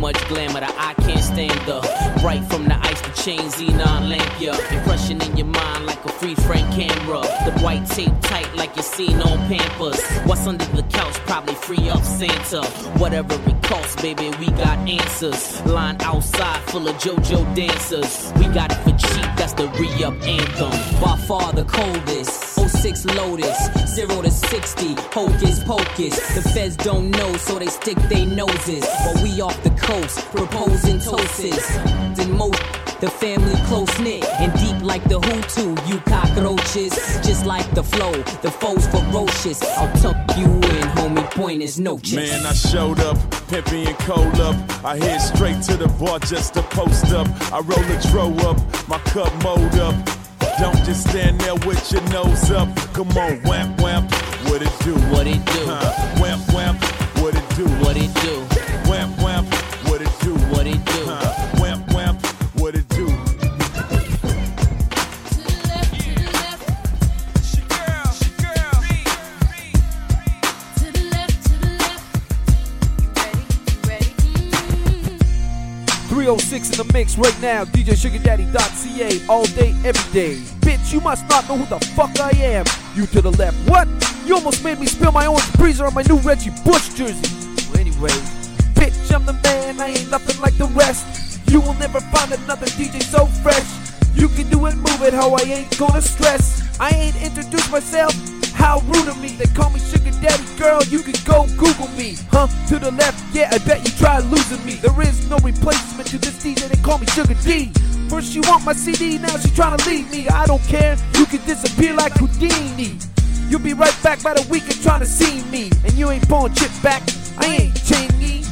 Much glamour that I can't stand the bright from the ice, to chain, xenon lamp, yeah. Impression in your mind like a free frame camera. The white tape tight like you seen on Pampers. What's under the couch? Probably free up Santa. Whatever it costs, baby, we got answers. Line outside full of JoJo dancers. We got it for that's the re up anthem. By far the coldest. 06 Lotus, 0 to 60, hocus pocus. The feds don't know, so they stick their noses. While we off the coast, proposing toasts. Then most the family close knit and deep like the Hutu, you cockroaches. Just like the flow, the foes ferocious. I'll tuck you in, homie. Point is no chest. Man, I showed up, pimping and cold up. I head straight to the bar just to post up. I roll a dro up, my cup mold up. Don't just stand there with your nose up. Come on, wham wham, what it do? What it do? Huh. Wham wham, what it do? What it do? The mix right now. DJSugarDaddy.ca all day, every day. Bitch, you must not know who the fuck I am. You to the left. What? You almost made me spill my orange breezer on my new Reggie Bush jersey. Well, anyway, bitch, I'm the man. I ain't nothing like the rest. You will never find another DJ so fresh. You can do it, move it, how I ain't gonna stress. I ain't introduced myself. How rude of me. They call me Sugar Daddy, girl. You can go Google me, huh? To the left, yeah, I bet you try losing me. There is no replacement to this DJ. They call me Sugar D. First she want my CD, now she trying to leave me. I don't care. You can disappear like Houdini. You'll be right back by the weekend trying to see me. And you ain't pulling chip back. I ain't Chingy.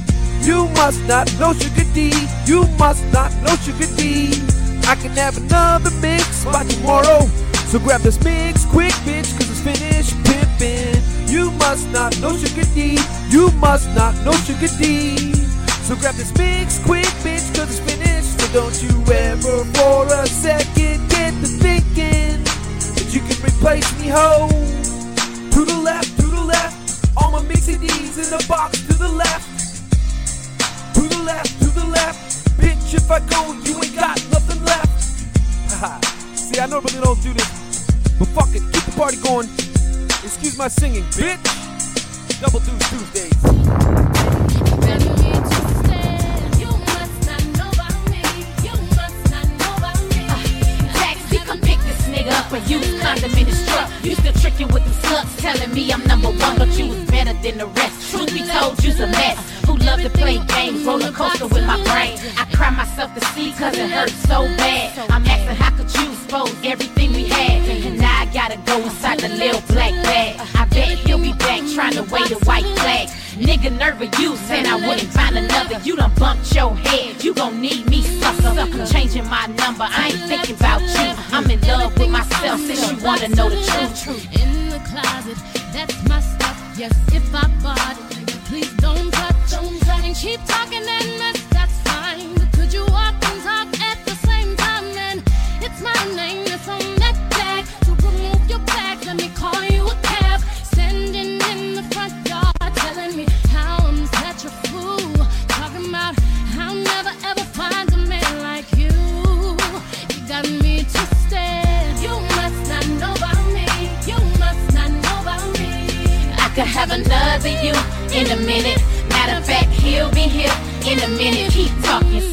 You must not know Sugar D. You must not know Sugar D. I can have another mix by tomorrow. So grab this mix quick, bitch, cause it's finished pimpin'. You must not know Sugar D. You must not know Sugar D. So grab this mix quick, bitch, cause it's finished. So don't you ever for a second get to thinking that you can replace me, ho. To the left, to the left. All my mix CDs in the box to the left. To the left, to the left. Bitch, if I go, you ain't got nothing left. See, I normally don't do this, but fuck it, party going. Excuse my singing, bitch. Double Deuce Tuesdays. Up and use condom in his truck. You still tricking with them sluts, telling me I'm number one, but you was better than the rest. Truth be told, you's a mess. Who love to play games, roller coaster with my brain. I cry myself to sleep cause it hurts so bad. I'm asking how could you expose everything we had? And now I gotta go inside the little black bag. I bet he'll be back trying to wave the white flag. Nigga nervous, you said I wouldn't find another. You done bumped your head, you gon' need me, sucker. I'm changing my number, I ain't thinking about you. I'm in love with myself since you wanna know the truth. In the closet, that's my. Yes, if I bought it, please don't touch, don't touch. And keep talking and that's fine. But could you walk and talk at the same time? Then it's my name could have another you in a minute. Matter of fact, he'll be here in a minute. Keep talking.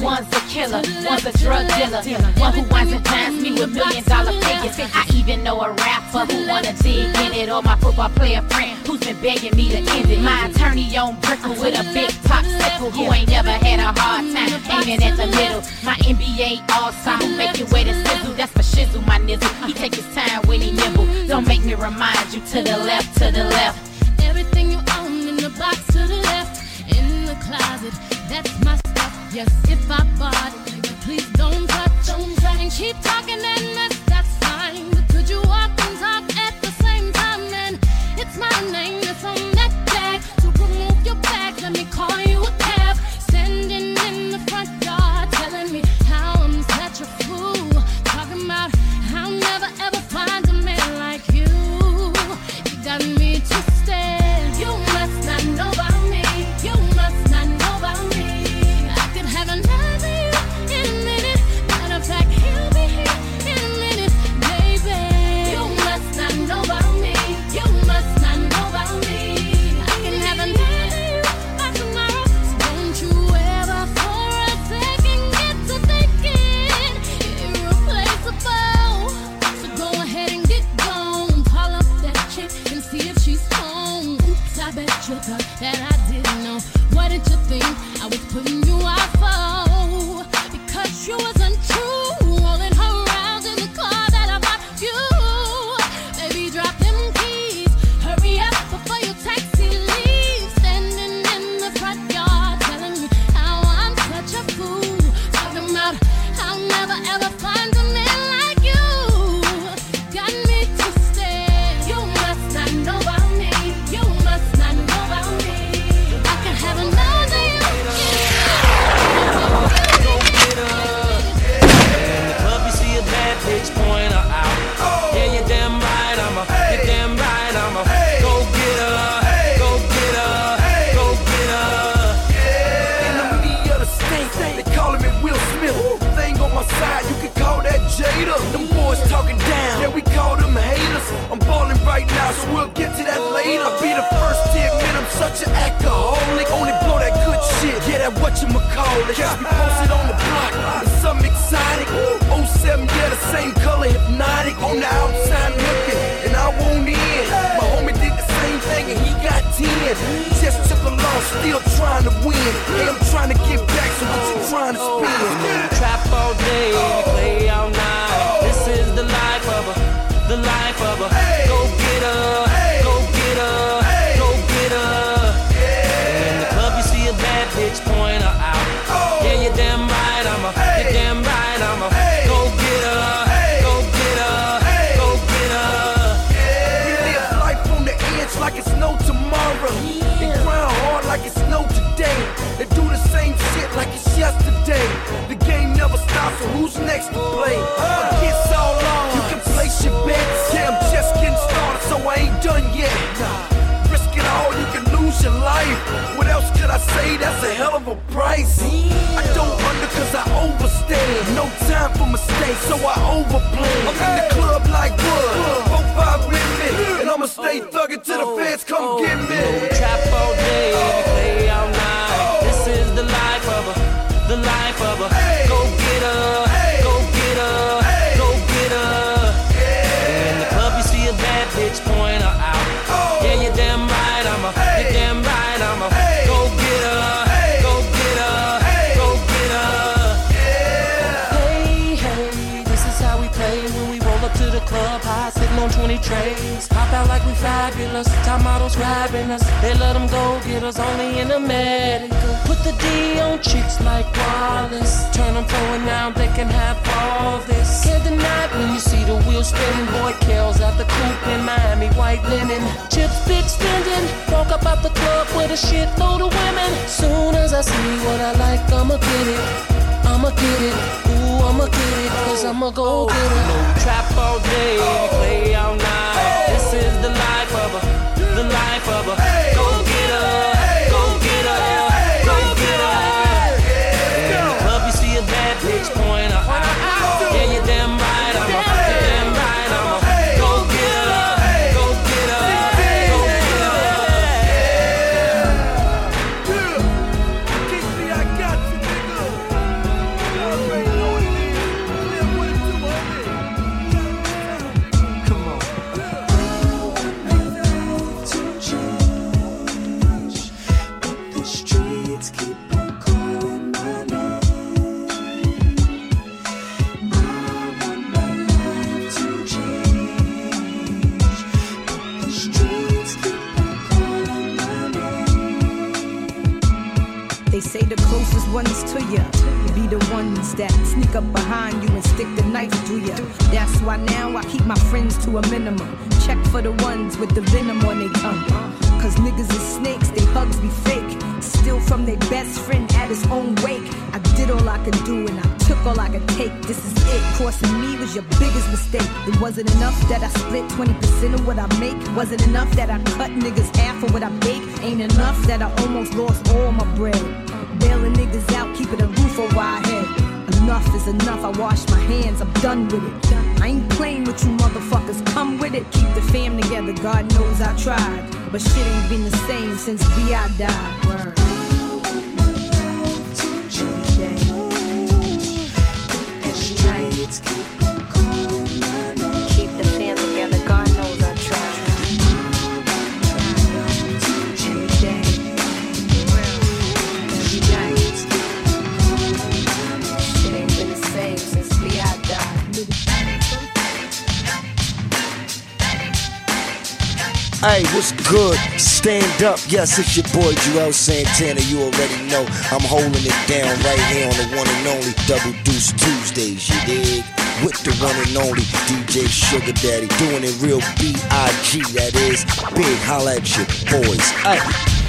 One's a killer, one's a drug dealer. One who winds and dines me with million dollar figures. I even know a rapper who wanna dig in it. Or my football player friend who's been begging me to end it. My attorney on brickle with a big top popsicle who ain't never had a hard time aiming at the middle. My NBA all-star who make you wait and sizzle. That's for shizzle, my nizzle. He take his time when he nibble. Don't make me remind you to the left, to the left. Everything you own in the box to the left, in the closet, that's my. Yes, if I bought it, please don't touch, don't touch. And keep talking and mess, that's fine. But could you walk and talk at the same time? Then it's my name that's on that tag. To remove your bags, let me call you say? That's a hell of a price. I don't under cause I overstand. No time for mistakes, so I overplay. I'm in the club like wood. Four, five with me. And I'ma stay thugging till the feds come oh, get me. Trap all day, trays. Pop out like we fabulous, top models grabbing us. They let them go, get us only in America. Put the D on chicks like Wallace. Turn them forward now, they can have all this. Can't deny when you see the wheel spinning. Boy, Kells out the coupe in Miami, white linen. Chips big spending. Walk up out the club with a shitload of women. Soon as I see what I like, I'ma get it. I'ma get it, ooh, I'ma get it, cause I'ma go get it. No trap all day, play all night. This is the life of a, the life of a. Go get to you be the ones that sneak up behind you and stick the knife through you. That's why now I keep my friends to a minimum. Check for the ones with the venom on their tongue. Cause niggas is snakes, they hugs be fake. Steal from their best friend at his own wake. I did all I could do and I took all I could take. This is it. Crossing me was your biggest mistake. It wasn't enough that I split 20% of what I make. Wasn't enough that I cut niggas half of what I bake. Ain't enough that I almost lost all my bread. Bailing niggas out, keeping a roof over our head. Enough is enough, I wash my hands, I'm done with it. I ain't playing with you motherfuckers, come with it. Keep the fam together, God knows I tried. But shit ain't been the same since B.I. died. Word. Keep Hey, what's good? Stand up. Yes, it's your boy Juelz Santana. You already know I'm holding it down right here on the one and only Double Deuce Tuesdays. You dig? With the one and only DJ Sugar Daddy. Doing it real B.I.G. That is. Big holla at your boys. Hey.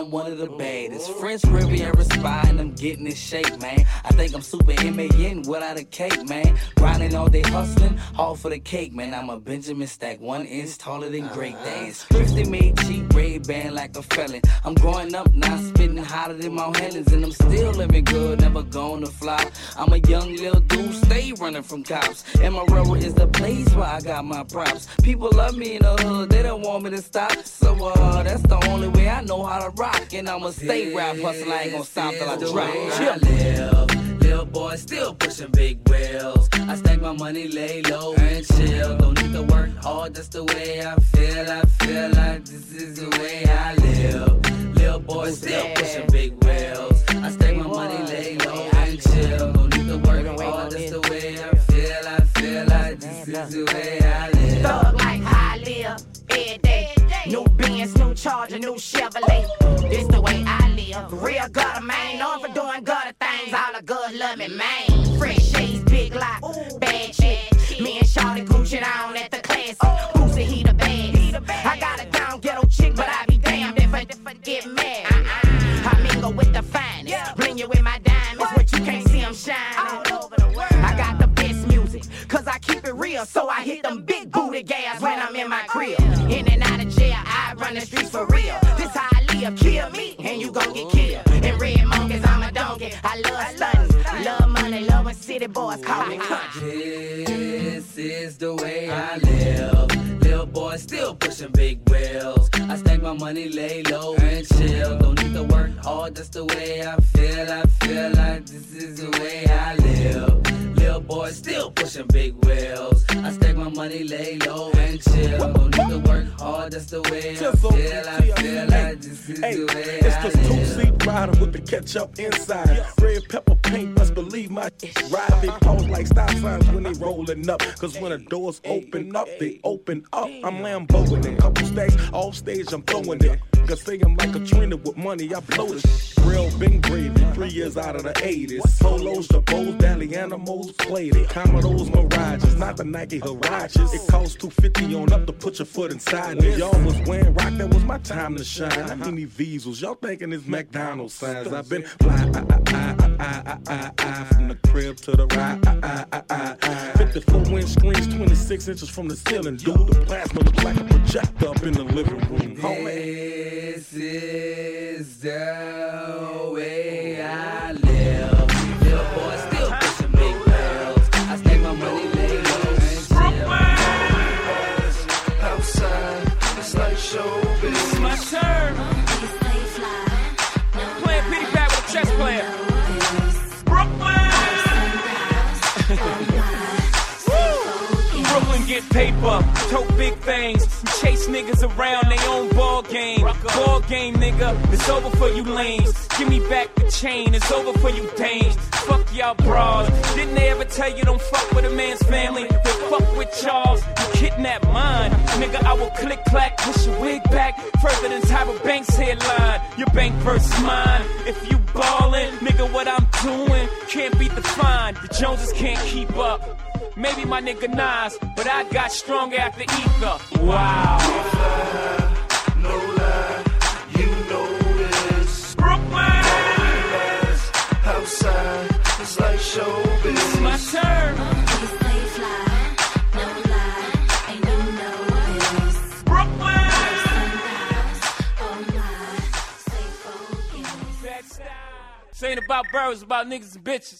I'm one of the baddest. French Riviera spy, and I'm getting in shape, man. I think I'm super M-A-N without a cake, man. Grinding all day, hustling, all for the cake, man. I'm a Benjamin Stack, one inch taller than Great Dance. Thrifty made cheap red band like a felon. I'm growing up now, spitting hotter than Mount Helens, and I'm still living good, never gonna fly. I'm a young little dude, stay running from cops. And my rubber is the place where I got my props. People love me in the hood, they don't want me to stop. So uh, that's the only way I know how to rock. And I'ma stay rap hustling, I ain't gonna stop till I This is the drop. way I Chill. live. Little boy still pushing big wheels. I stack my money, lay low and chill. Don't need to work hard, that's the way I feel. I feel like this is the way I live. Little boy still pushing big wheels. I stack my money, lay low and chill. Don't need to work hard, that's the way I feel. I feel like this is the way I live. Thug like how I live every day. New Benz, new Charger, new Chevrolet. This the way I live. Real gutter man, known for doing gutter things. All the good love me, man. Fresh shades, big lot, bad chick. Me and Shawty Gucci down at the classic. Boosie, he the best. I got a down ghetto chick, but I be damned if I, if I get mad. Uh-uh. I mingle with the finest. Bring you with my diamonds, but you can't see them shining. I keep it real. So I hit them big booty gas when I'm in my crib. In and out of jail, I run the streets for real. This how I live, kill me, and you gon' get killed. In red monkeys, I'm a donkey. I love stunting, love money, love when city boys call me country. This is the way I live. Little boy still pushing big wheels. I stack my money, lay low and chill. Don't need to work hard, that's the way I feel. I feel like this is the way I live. Little boy still pushing big wheels. I stack my money, lay low and chill. Don't need to work hard, that's the way I feel. I feel like this is Hey, the way it's I the two seat rider with the ketchup inside. Red pepper paint, must believe my ride. They pose like stop signs when they rolling up. Cause when the doors open up, they open up. I'm Lamboing it. Couple stacks off stage, I'm throwing it. Cause say I'm like Katrina with money, I blow it. Real big gravy, three years out of the 80s. Solos, the bows, Dally animals, played it. Commodores, Mirages, not the Nike Huaraches. It costs 250 on up to put your foot inside. When y'all was wearing rock, that was my time to shine. How many Diesels? Y'all thinking it's McDonald's signs? I've been fly, I, I, I, I, I, I, I, from the crib to the ride. I, I, I, I, 54 inch screens, 26 inches from the ceiling. Dude, the plasma look like a projector up in the living room. Homie. This is the way I live. Little boy still pushing big wheels. I stack my money, chill. Outside, it's like showbiz. My turn. Playing pretty bad with chess player. Brooklyn. Brooklyn get paper, tote big things, niggas around they own ball game. Ball game, nigga, it's over for you lanes. Give me back the chain, it's over for you dames. Fuck y'all bras. Didn't they ever tell you don't fuck with a man's family? They fuck with Charles, you kidnap mine. Nigga, I will click clack, push your wig back further than Tyra Banks headline. Your bank versus mine. If you ballin', nigga, what I'm doing can't be defined. The Joneses can't keep up. Maybe my nigga Nas, but I got stronger after ether. Wow. No lie, you know this. Brooklyn! It's like showbiz. It's my turn. This ain't about birds, about niggas and bitches.